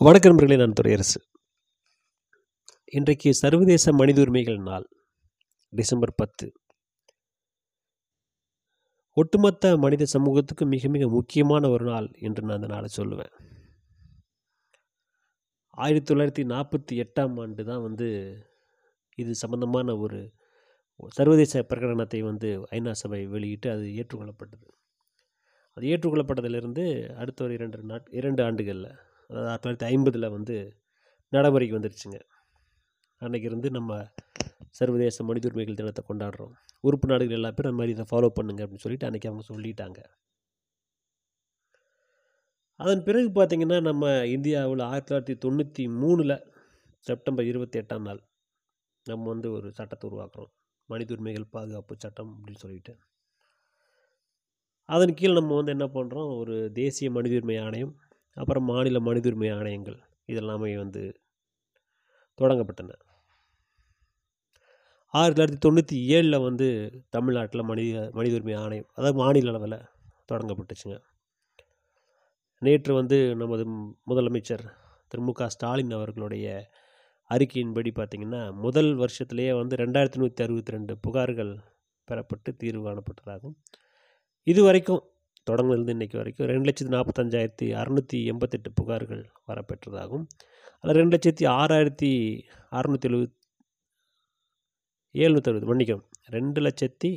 வணக்கம் நண்பர்களே நான் துறையரசு இன்றைக்கு சர்வதேச மனித உரிமைகள் நாள் டிசம்பர் பத்து. ஒட்டுமொத்த மனித சமூகத்துக்கு மிக மிக முக்கியமான ஒரு நாள் என்று நான் அந்த நாளை சொல்லுவேன். ஆயிரத்தி தொள்ளாயிரத்தி நாற்பத்தி எட்டாம் ஆண்டு தான் வந்து இது சம்பந்தமான ஒரு சர்வதேச பிரகடனத்தை வந்து ஐநா சபை வெளியிட்டு அது ஏற்றுக்கொள்ளப்பட்டது. அது ஏற்றுக்கொள்ளப்பட்டதிலிருந்து அடுத்த ஒரு இரண்டு நாட் இரண்டு ஆண்டுகளில் அதாவது ஆயிரத்தி தொள்ளாயிரத்தி ஐம்பதில் வந்து நடைமுறைக்கு வந்துருச்சுங்க. அன்னைக்கு இருந்து நம்ம சர்வதேச மனித உரிமைகள் தினத்தை கொண்டாடுறோம். உறுப்பு நாடுகள் எல்லா பேரும் அந்த மாதிரி இதை ஃபாலோ பண்ணுங்க அப்படின்னு சொல்லிட்டு அன்றைக்கி அவங்க சொல்லிட்டாங்க. அதன் பிறகு பார்த்திங்கன்னா நம்ம இந்தியாவில் ஆயிரத்தி தொள்ளாயிரத்தி தொண்ணூற்றி மூணில் செப்டம்பர் இருபத்தி எட்டாம் நாள் நம்ம வந்து ஒரு சட்டத்தை உருவாக்குறோம். மனித உரிமைகள் பாதுகாப்பு சட்டம் அப்படின்னு சொல்லிட்டு. அதன் கீழ் நம்ம வந்து என்ன பண்ணுறோம் ஒரு தேசிய மனித உரிமை ஆணையம் அப்புறம் மாநில மனித உரிமை ஆணையங்கள் இதெல்லாமே வந்து தொடங்கப்பட்டன. ஆயிரத்தி தொள்ளாயிரத்தி தொண்ணூற்றி ஏழில் வந்து தமிழ்நாட்டில் மனித மனித உரிமை ஆணையம் அதாவது மாநில அளவில் தொடங்கப்பட்டுச்சுங்க. நேற்று வந்து நமது முதலமைச்சர் திரு மு க ஸ்டாலின் அவர்களுடைய அறிக்கையின்படி பார்த்திங்கன்னா முதல் வருஷத்துலேயே வந்து ரெண்டாயிரத்தி நூற்றி அறுபத்தி ரெண்டு புகார்கள் பெறப்பட்டு தீர்வு காணப்பட்டதாகும். இது வரைக்கும் தொடங்கிலிருந்து இன்றைக்கி வரைக்கும் ரெண்டு லட்சத்தி நாற்பத்தஞ்சாயிரத்தி அறநூற்றி எண்பத்தெட்டு புகார்கள் வரப்பெற்றதாகும். அதில் ரெண்டு லட்சத்தி ஆறாயிரத்தி அறநூற்றி எழுபத் ஏழ்நூற்றி அறுபது மன்னிக்கும் ரெண்டு லட்சத்தி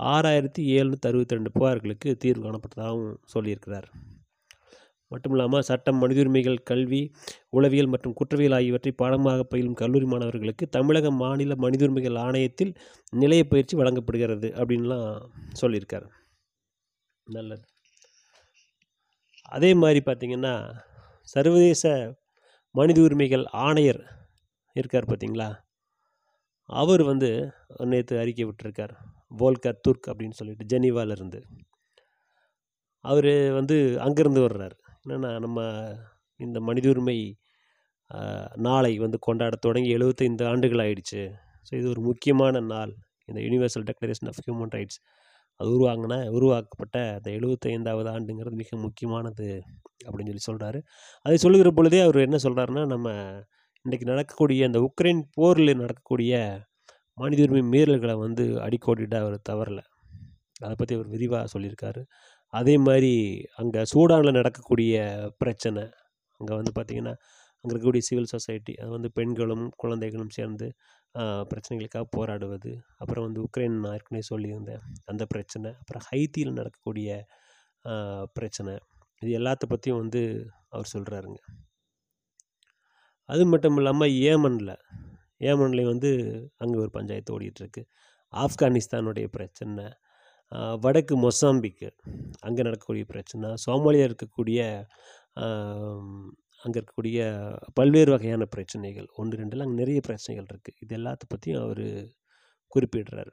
ஆறாயிரத்தி ஏழ்நூற்றி அறுபத்தி ரெண்டு புகார்களுக்கு தீர்வு காணப்பட்டதாகவும் சொல்லியிருக்கிறார். மட்டும் இல்லாமல் சட்டம் மனித உரிமைகள் கல்வி உளவியல் மற்றும் குற்றவியல் ஆகியவற்றை பாடமாக பயிலும் கல்லூரி மாணவர்களுக்கு தமிழக மாநில மனித உரிமைகள் ஆணையத்தில் நிலைய பயிற்சி வழங்கப்படுகிறது அப்படின்லாம் சொல்லியிருக்கார். நல்லது. அதே மாதிரி பார்த்திங்கன்னா சர்வதேச மனித உரிமைகள் ஆணையர் இருக்கார் பார்த்தீங்களா? அவர் வந்து நேற்று அறிக்கை விட்டுருக்கார். போல்கர் துர்க் அப்படின்னு சொல்லிட்டு ஜெனீவாவிலேருந்து அவர் வந்து அங்கேருந்து வர்றார். என்னென்னா நம்ம இந்த மனித உரிமை நாளை வந்து கொண்டாட தொடங்கி எழுபத்தைந்து ஆண்டுகள் ஆயிடுச்சு. ஸோ இது ஒரு முக்கியமான நாள். இந்த universal declaration of human rights அது உருவாங்கின உருவாக்கப்பட்ட அந்த எழுபத்தைந்தாவது ஆண்டுங்கிறது மிக முக்கியமானது அப்படின்னு சொல்லி சொல்கிறாரு அதை சொல்லுகிற பொழுதே அவர் என்ன சொல்கிறாருன்னா நம்ம இன்றைக்கி நடக்கக்கூடிய அந்த உக்ரைன் போரில் நடக்கக்கூடிய மனித உரிமை மீறல்களை வந்து அடிக்கோடிட்டு அவர் தவறலை. அதை பற்றி அவர் விரிவாக சொல்லியிருக்காரு. அதே மாதிரி அங்கே சூடானில் நடக்கக்கூடிய பிரச்சனை அங்கே வந்து பார்த்திங்கன்னா அங்கே இருக்கக்கூடிய சிவில் சொசைட்டி அது வந்து பெண்களும் குழந்தைகளும் சேர்ந்து பிரச்சனைகளுக்காக போராடுவது அப்புறம் வந்து உக்ரைன் நான் ஏற்கனவே சொல்லியிருந்தேன் அந்த பிரச்சனை அப்புறம் ஹைத்தியில் நடக்கக்கூடிய பிரச்சனை இது எல்லாத்த பற்றியும் வந்து அவர் சொல்கிறாருங்க அது மட்டும் இல்லாமல் ஏமனில் ஏமனில் வந்து அங்கே ஒரு பஞ்சாயத்து ஓடிட்டுருக்கு. ஆப்கானிஸ்தானுடைய பிரச்சனை வடக்கு மொசாம்பிக்கு அங்கே நடக்கக்கூடிய பிரச்சனை சோமாலியா இருக்கக்கூடிய அங்கே இருக்கக்கூடிய பல்வேறு வகையான பிரச்சனைகள். ஒன்று ரெண்டில் அங்கே நிறைய பிரச்சனைகள் இருக்குது இது எல்லாத்த பற்றியும் அவர் குறிப்பிடுறாரு.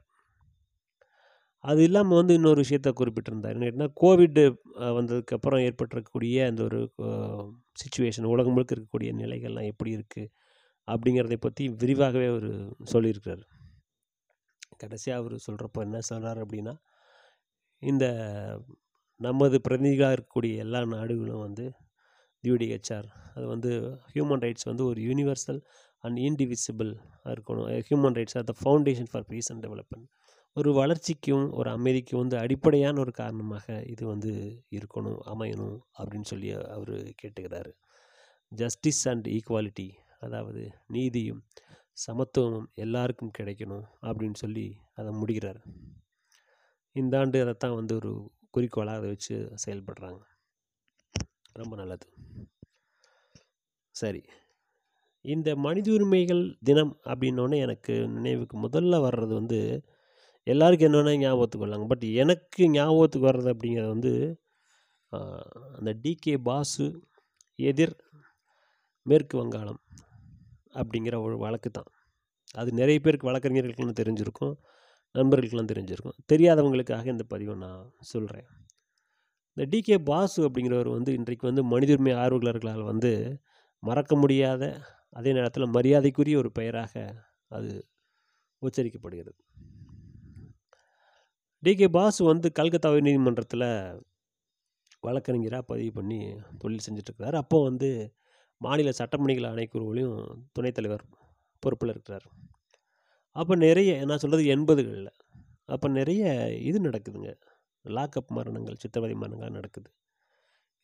அது இல்லாமல் வந்து இன்னொரு விஷயத்த குறிப்பிட்டிருந்தார். என்ன கோவிட் வந்ததுக்கப்புறம் ஏற்பட்டிருக்கக்கூடிய அந்த ஒரு சுச்சுவேஷன் உலகம் முழுக்க இருக்கக்கூடிய நிலைகள்லாம் எப்படி இருக்குது அப்படிங்கிறதை பற்றி விரிவாகவே அவர் சொல்லியிருக்கிறார். கடைசியாக அவர் சொல்கிறப்போ என்ன சொல்கிறார் அப்படின்னா இந்த நமது பிரதிநிதிகளாக இருக்கக்கூடிய எல்லா நாடுகளும் வந்து யூடிஹெச்ஆர் அது வந்து ஹியூமன் ரைட்ஸ் வந்து ஒரு யூனிவர்சல் அண்ட் இன்டிவிசிபிள் இருக்கணும். Human rights are the foundation for peace and development ஒரு வளர்ச்சிக்கும் ஒரு அமைதிக்கும் வந்து அடிப்படையான ஒரு காரணமாக இது வந்து இருக்கணும் அமையணும் அப்படின்னு சொல்லி அவர் கேட்டுக்கிறாரு. ஜஸ்டிஸ் அண்ட் ஈக்குவாலிட்டி அதாவது நீதியும் சமத்துவமும் எல்லாருக்கும் கிடைக்கணும் அப்படின்னு சொல்லி அதை முடிகிறார் இந்த ஆண்டு அதைத்தான் வந்து ஒரு குறிக்கோளாக அதை வச்சு செயல்படுறாங்க. ரொம்ப நல்லது. சரி. இந்த மனித உரிமைகள் தினம் அப்படின்னோடனே எனக்கு நினைவுக்கு முதல்ல வர்றது வந்து எல்லாருக்கும் என்னென்ன ஞாபகத்துக்கு வரலாங்க. பட் எனக்கு ஞாபகத்துக்கு வர்றது அப்படிங்கிறது வந்து அந்த டிகே பாசு எதிர் மேற்கு வங்காளம் அப்படிங்கிற ஒரு வழக்கு தான். அது நிறைய பேருக்கு வழக்கறிஞர்களுக்கெல்லாம் தெரிஞ்சிருக்கும் நண்பர்களுக்கெல்லாம் தெரிஞ்சிருக்கும். தெரியாதவங்களுக்காக இந்த பதிவை நான் சொல்கிறேன் இந்த டிகே பாசு அப்படிங்கிறவர் வந்து இன்றைக்கு வந்து மனித உரிமை ஆர்வலர்களால் வந்து மறக்க முடியாத அதே நேரத்தில் மரியாதைக்குரிய ஒரு பெயராக அது உச்சரிக்கப்படுகிறது. டிகே பாசு வந்து கல்கத்தா உயர்நீதிமன்றத்தில் வழக்கறிஞராக பதிவு பண்ணி தொழில் செஞ்சிட்ருக்கிறார். அப்போ வந்து மாநில சட்டமணிகள் ஆணைக்குழுவிலையும் துணைத் தலைவர் பொறுப்பில் இருக்கிறார். அப்போ நிறைய நான் சொல்கிறது எண்பதுகளில். அப்போ நிறைய இது நடக்குதுங்க. லாக்அப் மரணங்கள் சித்திரவதை மரணங்கள் நடக்குது.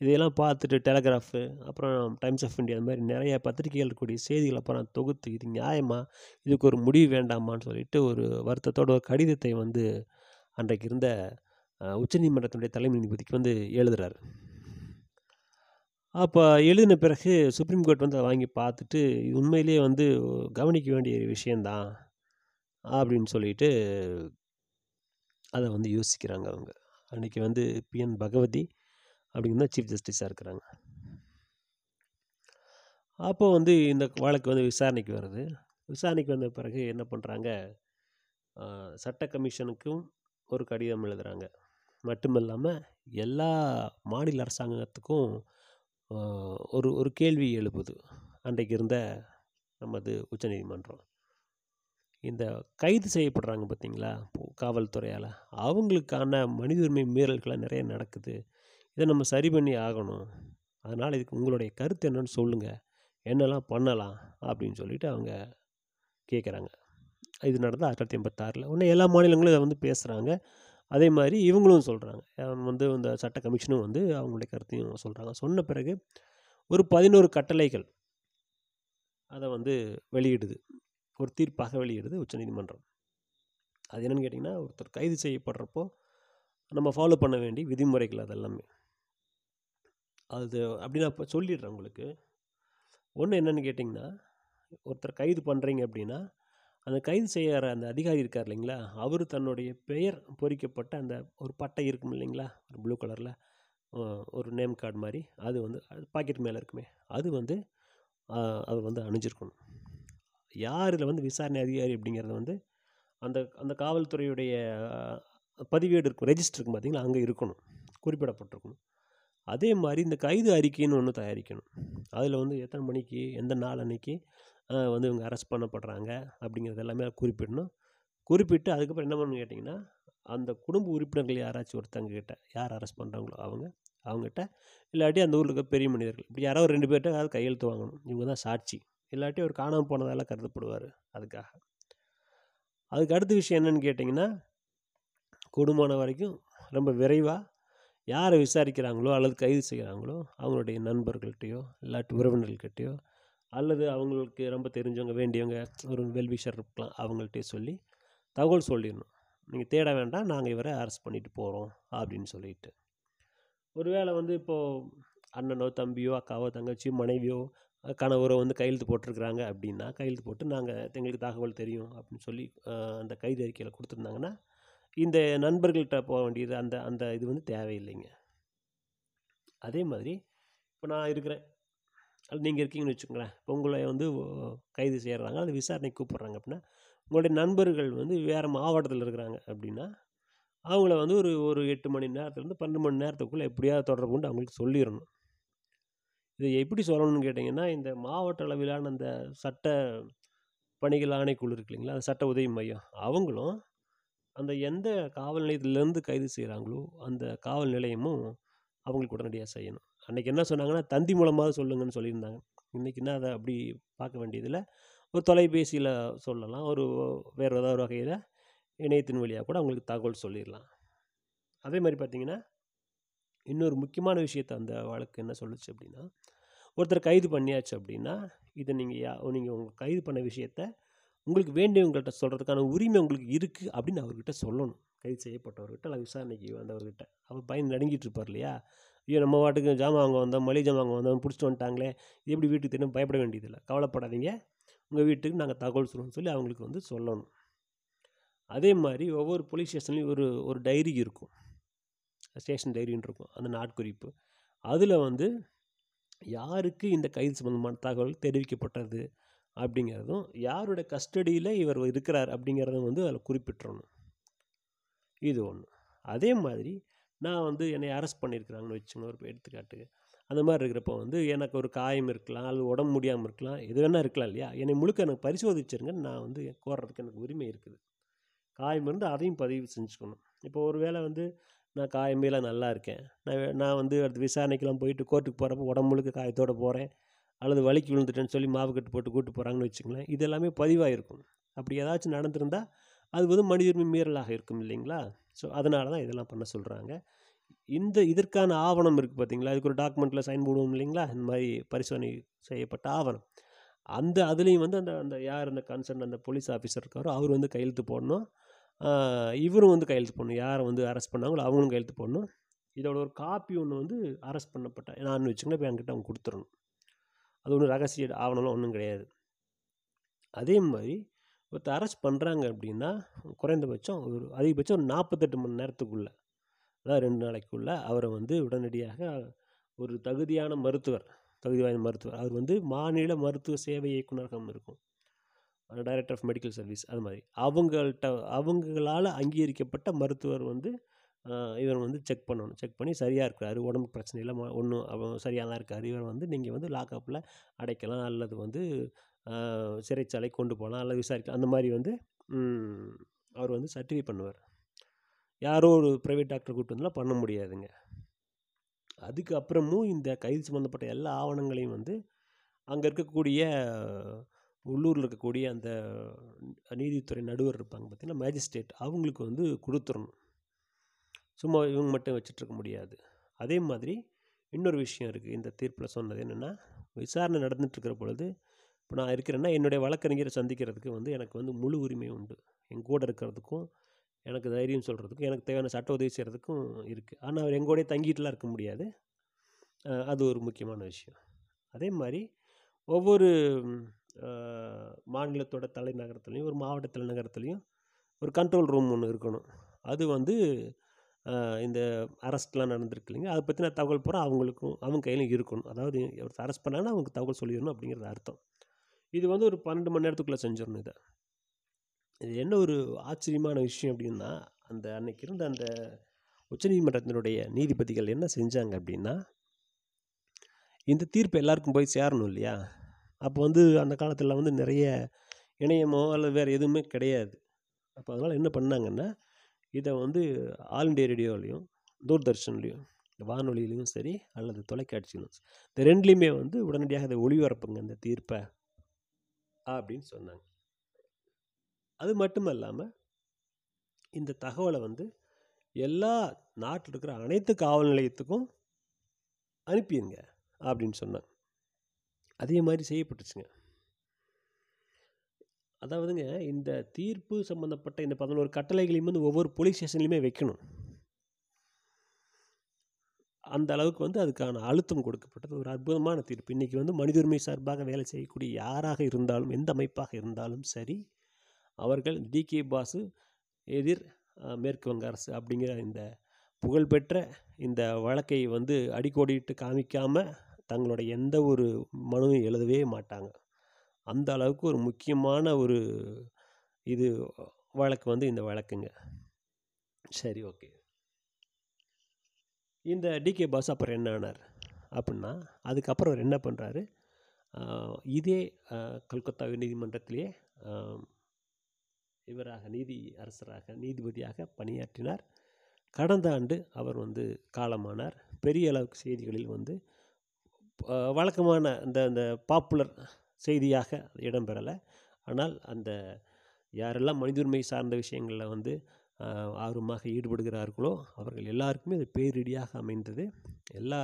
இதையெல்லாம் பார்த்துட்டு டெலகிராஃபு அப்புறம் டைம்ஸ் ஆஃப் இந்தியா அந்த மாதிரி நிறைய பத்திரிகைகள் கூடிய செய்திகளை அப்புறம் தொகுத்து இது நியாயமாக இதுக்கு ஒரு முடிவு வேண்டாமான்னு சொல்லிட்டு ஒரு வருத்தத்தோட ஒரு கடிதத்தை வந்து அன்றைக்கு இருந்த உச்சநீதிமன்றத்தினுடைய தலைமை நீதிபதிக்கு வந்து எழுதுறாரு. அப்போ எழுதின பிறகு சுப்ரீம் கோர்ட் வந்து அதை வாங்கி பார்த்துட்டு இது உண்மையிலேயே வந்து கவனிக்க வேண்டிய விஷயந்தான் அப்படின்னு சொல்லிட்டு அதை வந்து யோசிக்கிறாங்க அவங்க. அன்றைக்கி வந்து பிஎன் பகவதி அப்படிங்கிற சீஃப் ஜஸ்டிஸாக இருக்கிறாங்க. அப்போது வந்து இந்த வழக்கு வந்து விசாரணைக்கு வருது. விசாரணைக்கு வந்த பிறகு என்ன பண்ணுறாங்க சட்ட கமிஷனுக்கும் ஒரு கடிதம் எழுதுகிறாங்க மட்டுமில்லாமல் எல்லா மாநில அரசாங்கத்துக்கும் ஒரு ஒரு கேள்வி எழுப்புது. அன்றைக்கு இருந்த நமது உச்சநீதிமன்றம். இந்த கைது செய்யப்படுறாங்க பார்த்தீங்களா? காவல்துறையால். அவங்களுக்கான மனித உரிமை மீறல்கள்லாம் நிறைய நடக்குது. இதை நம்ம சரி பண்ணி ஆகணும். அதனால் இதுக்கு உங்களுடைய கருத்து என்னன்னு சொல்லுங்கள் என்னெல்லாம் பண்ணலாம் அப்படின்னு சொல்லிட்டு அவங்க கேட்குறாங்க. இது நடந்தால் ஆயிரத்தி தொள்ளாயிரத்தி எண்பத்தாறில் உடனே எல்லா மாநிலங்களும் இதை வந்து பேசுகிறாங்க அதே மாதிரி இவங்களும் சொல்கிறாங்க வந்து இந்த சட்ட கமிஷனும் வந்து அவங்களுடைய கருத்தையும் சொல்கிறாங்க சொன்ன பிறகு ஒரு பதினோரு கட்டளைகள் அதை வந்து வெளியிடுது. ஒரு தீர்ப்பாக வெளியிடுது உச்சநீதிமன்றம். அது என்னன்னு கேட்டிங்கன்னா ஒருத்தர் கைது செய்யப்படுறப்போ நம்ம ஃபாலோ பண்ண வேண்டிய விதிமுறைகள் அதெல்லாமே. அது அப்படி நான் இப்போ சொல்லிடுறேன் உங்களுக்கு. ஒன்று என்னன்னு கேட்டிங்கன்னா ஒருத்தர் கைது பண்ணுறீங்க அப்படின்னா அந்த கைது செய்கிற அந்த அதிகாரி இருக்கார் இல்லைங்களா அவர் தன்னுடைய பெயர் பொறிக்கப்பட்ட அந்த ஒரு பட்டை இருக்கும் இல்லைங்களா ஒரு ப்ளூ கலரில் ஒரு நேம் கார்டு மாதிரி அது வந்து பாக்கெட் மேலே இருக்குமே அது வந்து அவர் வந்து அணிஞ்சிருக்கணும். யார் இதில் வந்து விசாரணை அதிகாரி அப்படிங்கிறது வந்து அந்த அந்த காவல்துறையுடைய பதிவேடு இருக்கும் ரெஜிஸ்டர் இருக்கும் பார்த்தீங்களா? அங்கே இருக்கணும் குறிப்பிடப்பட்டிருக்கணும். அதே மாதிரி இந்த கைது அறிக்கைன்னு ஒன்று தயாரிக்கணும். அதில் வந்து எத்தனை மணிக்கு எந்த நாள் அன்னைக்கு வந்து இவங்க அரெஸ்ட் பண்ணப்படுறாங்க அப்படிங்கிறது எல்லாமே குறிப்பிடணும். குறிப்பிட்டு அதுக்கப்புறம் என்ன பண்ணணும் கேட்டிங்கன்னா அந்த குடும்ப உறுப்பினர்கள் யாராச்சும் ஒருத்தங்க கிட்ட யார் அரெஸ்ட் பண்ணுறாங்களோ அவங்க அவங்ககிட்ட இல்லாட்டி அந்த ஊரில் இருக்க பெரிய மனிதர்கள் இப்படி யாரோ ஒரு ரெண்டு பேர்கிட்ட அதாவது கையெழுத்து வாங்கணும். இவங்க தான் சாட்சி. இல்லாட்டி அவர் காணாமல் போனதால் கருதப்படுவார் அதுக்காக. அதுக்கு அடுத்த விஷயம் என்னன்னு கேட்டிங்கன்னா கூடுமான வரைக்கும் ரொம்ப விரைவாக யாரை விசாரிக்கிறாங்களோ அல்லது கைது செய்கிறாங்களோ அவங்களுடைய நண்பர்கள்கிட்டையோ இல்லாட்டி உறவினர்கள்கிட்டயோ அல்லது அவங்களுக்கு ரொம்ப தெரிஞ்சவங்க வேண்டியவங்க ஒரு வெல்விஷர் இருக்கலாம் அவங்கள்ட்டே சொல்லி தகவல் சொல்லிடணும். நீங்கள் தேட வேண்டாம் நாங்கள் இவரை அரெஸ்ட் பண்ணிட்டு போகிறோம் அப்படின்னு சொல்லிட்டு. ஒருவேளை வந்து இப்போது அண்ணனோ தம்பியோ அக்காவோ தங்கச்சியோ மனைவியோ கணவரை வந்து கையெழுத்து போட்டிருக்கிறாங்க அப்படின்னா கையெழுத்து போட்டு நாங்கள் எங்களுக்கு தகவல் தெரியும் அப்படின்னு சொல்லி அந்த கைது அறிக்கையில் கொடுத்துருந்தாங்கன்னா இந்த நண்பர்கள்ட்ட போக வேண்டியது அந்த அந்த இது வந்து தேவையில்லைங்க. அதே மாதிரி இப்போ நான் இருக்கிறேன். அது நீங்கள் இருக்கீங்கன்னு வச்சுக்கோங்களேன். இப்போ உங்களை வந்து கைது செய்கிறாங்க அது விசாரணைக்கு கூப்பிட்றாங்க அப்படின்னா உங்களுடைய நண்பர்கள் வந்து வேறு மாவட்டத்தில் இருக்கிறாங்க அப்படின்னா அவங்கள வந்து ஒரு ஒரு எட்டு மணி நேரத்துலேருந்து பன்னெண்டு மணி நேரத்துக்குள்ளே எப்படியாவது தொடர்பு கொண்டு அவங்களுக்கு சொல்லிடணும். இது எப்படி சொல்லணும்னு கேட்டிங்கன்னா இந்த மாவட்ட அளவிலான அந்த சட்ட பணிகள் ஆணைக்குழு இருக்கு இல்லைங்களா? அந்த சட்ட உதவி மையம். அவங்களும் அந்த எந்த காவல் நிலையத்திலேருந்து கைது செய்கிறாங்களோ அந்த காவல் நிலையமும் அவங்களுக்கு உடனடியாக செய்யணும். அன்றைக்கி என்ன சொன்னாங்கன்னா தந்தி மூலமாக சொல்லுங்கன்னு சொல்லியிருந்தாங்க. இன்றைக்கின்னா அதை அப்படி பார்க்க வேண்டியதில்லை. ஒரு தொலைபேசியில் சொல்லலாம். ஒரு வேறு ஏதாவது ஒரு வகையில் இணையத்தின் வழியாக கூட அவங்களுக்கு தகவல் சொல்லிடலாம். அதே மாதிரி பார்த்தீங்கன்னா இன்னொரு முக்கியமான விஷயத்தை அந்த வழக்கு என்ன சொல்லுச்சு அப்படின்னா ஒருத்தர் கைது பண்ணியாச்சு அப்படின்னா இதை நீங்கள் யா நீங்கள் உங்கள் கைது பண்ண விஷயத்த உங்களுக்கு வேண்டியவங்கள்ட்ட சொல்கிறதுக்கான உரிமை உங்களுக்கு இருக்குது அப்படின்னு அவர்கிட்ட சொல்லணும். கைது செய்யப்பட்டவர்கிட்ட அல்ல விசாரணைக்கு வந்தவர்கிட்ட. அவர் பயன் நடுங்கிட்டு இருப்பார் இல்லையா? ஐயோ நம்ம வாட்டுக்கு ஜாமான் வாங்க வந்தோம் மளிகை ஜாமான் வாங்க வந்தோம் பிடிச்சிட்டு வந்துட்டாங்களே இது எப்படி வீட்டுக்கு தெரியும் பயப்பட வேண்டியதில்லை? கவலைப்படாதீங்க. உங்கள் வீட்டுக்கு நாங்கள் தகவல் சொல்லுவோம்னு சொல்லி அவங்களுக்கு வந்து சொல்லணும். அதே மாதிரி ஒவ்வொரு போலீஸ் ஸ்டேஷன்லேயும் ஒரு ஒரு டைரி இருக்கும். ஸ்டேஷன் டைரின்னு இருக்கும். அந்த நாட்குறிப்பு. அதில் வந்து யாருக்கு இந்த கைது சம்பந்தமான தகவல் தெரிவிக்கப்பட்டது அப்படிங்கிறதும் யாரோட கஸ்டடியில் இவர் இருக்கிறார் அப்படிங்கிறதும் வந்து அதில் குறிப்பிட்டுறணும். இது ஒன்று அதே மாதிரி நான் வந்து என்னை அரெஸ்ட் பண்ணியிருக்கிறாங்கன்னு வச்சுங்க ஒரு எடுத்துக்காட்டுக்கு அந்த மாதிரி இருக்கிறப்போ வந்து எனக்கு ஒரு காயம் இருக்கலாம் அல்லது உடம்பு முடியாமல் இருக்கலாம் எது வேணால் இருக்கலாம் இல்லையா? என்னை முழுக்க எனக்கு பரிசோதிச்சிருங்க நான் வந்து கோர்றதுக்கு எனக்கு உரிமை இருக்குது. காயம் இருந்து அதையும் பதிவு செஞ்சுக்கணும். இப்போ ஒரு வேளை வந்து நான் காயமேலாம் நல்லா இருக்கேன். நான் நான் வந்து அடுத்து விசாரணைக்கெல்லாம் போயிட்டு கோர்ட்டுக்கு போகிறப்ப உடம்பு முழுக்க காயத்தோடு போகிறேன் அல்லது வலிக்கு விழுந்துட்டேன்னு சொல்லி மாவு கட்டு போட்டு கூட்டு போகிறாங்கன்னு வச்சுங்களேன் இது எல்லாமே பதிவாயிருக்கும். அப்படி ஏதாச்சும் நடந்திருந்தால் அது வந்து மனித உரிமை மீறலாக இருக்கும் இல்லைங்களா? ஸோ அதனால தான் இதெல்லாம் பண்ண சொல்கிறாங்க இந்த இதற்கான ஆவணம் இருக்குது பார்த்தீங்களா அதுக்கு ஒரு டாக்குமெண்ட்டில் சைன் போடுவோம் இல்லைங்களா? இந்த மாதிரி பரிசோதனை செய்யப்பட்ட ஆவணம். அந்த அதுலேயும் வந்து அந்த அந்த யார் அந்த கன்சர்ன் அந்த போலீஸ் ஆஃபீஸர் இருக்காரோ அவர் வந்து கையெழுத்து போடணும். இவரும் வந்து கையெழுத்து போடணும். யாரை வந்து அரெஸ்ட் பண்ணாங்களோ அவங்களும் கையெழுத்து போடணும். இதோட ஒரு காப்பி ஒன்று வந்து அரெஸ்ட் பண்ணப்பட்ட நான் வச்சுங்கன்னா இப்போ என்கிட்ட அவங்க கொடுத்துடணும். அது ஒன்றும் ரகசிய ஆவணம்லாம் ஒன்றும் கிடையாது. அதே மாதிரி ஒருத்தர் அரெஸ்ட் பண்ணுறாங்க அப்படின்னா குறைந்தபட்சம் ஒரு அதிகபட்சம் ஒரு நாற்பத்தெட்டு மணி நேரத்துக்குள்ளே அதாவது ரெண்டு நாளைக்குள்ளே அவரை வந்து உடனடியாக ஒரு தகுதியான மருத்துவர் தகுதி வாய்ந்த மருத்துவர் அவர் வந்து மாநில மருத்துவ சேவை இயக்குநரகம் இருக்கும். டைரக்டர் ஆஃப் மெடிக்கல் சர்வீஸ் அது மாதிரி. அவங்கள்ட்ட அவங்களால் அங்கீகரிக்கப்பட்ட மருத்துவர் வந்து இவர் வந்து செக் பண்ணணும். செக் பண்ணி சரியாக இருக்கிறாரு உடம்பு பிரச்சனை இல்லை ஒன்றும் அவன் சரியாக தான் இருக்கார். இவர் வந்து நீங்கள் வந்து லாக்அப்பில் அடைக்கலாம் அல்லது வந்து சிறைச்சாலை கொண்டு போகலாம் அல்லது விசாரிக்கலாம். அந்த மாதிரி வந்து அவர் வந்து சர்டிஃபை பண்ணுவார். யாரோ ஒரு ப்ரைவேட் டாக்டர் கூப்பிட்டு வந்தாலும் பண்ண முடியாதுங்க. அதுக்கப்புறமும் இந்த கைது சம்மந்தப்பட்ட எல்லா ஆவணங்களையும் வந்து அங்கே இருக்கக்கூடிய உள்ளூரில் இருக்கக்கூடிய அந்த நீதித்துறை நடுவர் இருப்பாங்க பார்த்தீங்கன்னா மேஜிஸ்ட்ரேட் அவங்களுக்கு வந்து கொடுத்துடணும் சும்மா இவங்க மட்டும் வச்சுட்ருக்க முடியாது. அதே மாதிரி இன்னொரு விஷயம் இருக்குது இந்த தீர்ப்பில் சொன்னது என்னென்னா விசாரணை நடந்துகிட்ருக்கிற பொழுது இப்போ நான் இருக்கிறேன்னா என்னுடைய வழக்கறிஞரை சந்திக்கிறதுக்கு வந்து எனக்கு வந்து முழு உரிமை உண்டு. என் கூட இருக்கிறதுக்கும் எனக்கு தைரியம் சொல்கிறதுக்கும் எனக்கு தேவையான சட்ட உதவி செய்கிறதுக்கும் இருக்குது ஆனால் அவர் எங்கூடயே தங்கிட்டுலாம் இருக்க முடியாது. அது ஒரு முக்கியமான விஷயம். அதே மாதிரி ஒவ்வொரு மாநிலத்தோட தலைநகரத்துலேயும் ஒரு மாவட்ட தலைநகரத்துலேயும் ஒரு கண்ட்ரோல் ரூம் ஒன்று இருக்கணும். அது வந்து இந்த அரெஸ்ட்லாம் நடந்திருக்கு இல்லைங்க. அதை பற்றின தகவல் பூரா அவங்களுக்கும் அவங்க கையிலும் இருக்கணும். அதாவது ஒருத்தர் அரெஸ்ட் பண்ணாங்கன்னா அவங்க தகவல் சொல்லிடணும் அப்படிங்கிறது அர்த்தம். இது வந்து ஒரு பன்னெண்டு மணி நேரத்துக்குள்ளே செஞ்சிடணும் இதை. இது என்ன ஒரு ஆச்சரியமான விஷயம் அப்படின்னா அந்த அன்னைக்கு இருந்த அந்த உச்சநீதிமன்றத்தினுடைய நீதிபதிகள் என்ன செஞ்சாங்க அப்படின்னா இந்த தீர்ப்பு எல்லாருக்கும் போய் சேரணும் இல்லையா? அப்போ வந்து அந்த காலத்தில் வந்து நிறைய இணையமோ அல்லது வேறு எதுவுமே கிடையாது. அப்போ அதனால் என்ன பண்ணாங்கன்னா இதை வந்து ஆல் இண்டியா ரேடியோலையும் தூர்தர்ஷன்லேயும் வானொலியிலையும் சரி அல்லது தொலைக்காட்சியிலும் இந்த ரெண்டுலேயுமே வந்து உடனடியாக அதை ஒளிபரப்புங்க இந்த தீர்ப்பை. அப்படின்னு சொன்னாங்க. அது மட்டும் இல்லாமல் இந்த தகவலை வந்து எல்லா நாட்டில் இருக்கிற அனைத்து காவல் நிலையத்துக்கும் அனுப்பிடுங்க அப்படின்னு சொன்னாங்க. அதே மாதிரி செய்யப்பட்டுச்சுங்க. அதாவதுங்க இந்த தீர்ப்பு சம்மந்தப்பட்ட இந்த பதினோரு கட்டளைகளையும் வந்து ஒவ்வொரு போலீஸ் ஸ்டேஷன்லையுமே வைக்கணும். அந்த அளவுக்கு வந்து அதுக்கான அழுத்தம் கொடுக்கப்பட்டது. ஒரு அற்புதமான தீர்ப்பு. இன்றைக்கி வந்து மனித உரிமை சார்பாக வேலை செய்யக்கூடிய யாராக இருந்தாலும் எந்த அமைப்பாக இருந்தாலும் சரி அவர்கள் டிகே பாசு எதிர் மேற்கு வங்க அரசு அப்படிங்கிற இந்த புகழ்பெற்ற இந்த வழக்கை வந்து அடிக்கோடிட்டு காமிக்காமல் தங்களோட எந்த ஒரு மனுவும் எழுதவே மாட்டாங்க. அந்த அளவுக்கு ஒரு முக்கியமான ஒரு இது வழக்கு வந்து இந்த வழக்குங்க. சரி ஓகே. இந்த டிகே பாஸ் அப்புறம் என்ன ஆனார் அப்படின்னா அதுக்கப்புறம் அவர் என்ன பண்ணுறாரு இதே கல்கத்தா நீதிமன்றத்திலேயே இவராக நீதி அரசராக நீதிபதியாக பணியாற்றினார். கடந்த ஆண்டு அவர் வந்து காலமானார். பெரிய அளவுக்கு செய்திகளில் வந்து வழக்கமான இந்த இந்த பாப்புலர் செய்தியாக இடம்பெறலை. ஆனால் அந்த யாரெல்லாம் மனித உரிமை சார்ந்த விஷயங்களில் வந்து ஆர்வமாக ஈடுபடுகிறார்களோ அவர்கள் எல்லாருக்குமே அது பேரிடியாக அமைந்தது. எல்லா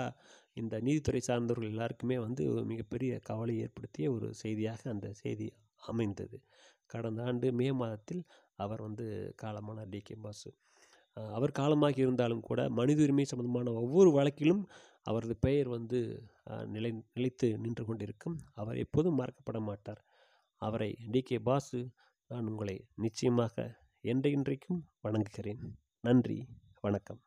இந்த நீதித்துறை சார்ந்தவர்கள் எல்லாருக்குமே வந்து மிகப்பெரிய கவலை ஏற்படுத்திய ஒரு செய்தியாக அந்த செய்தி அமைந்தது. கடந்த ஆண்டு மே மாதத்தில் அவர் வந்து காலமான டி கே பாசு. அவர் காலமாகி இருந்தாலும் கூட மனித உரிமை சம்பந்தமான ஒவ்வொரு வழக்கிலும் அவரது பெயர் வந்து நிலை நிலைத்து நின்று கொண்டிருக்கும் அவர் எப்போதும் மறக்கப்பட மாட்டார். அவரை டி. கே. பாசு நான் உங்களை நிச்சயமாக என்றைக்கும் வணங்குகிறேன். நன்றி வணக்கம்.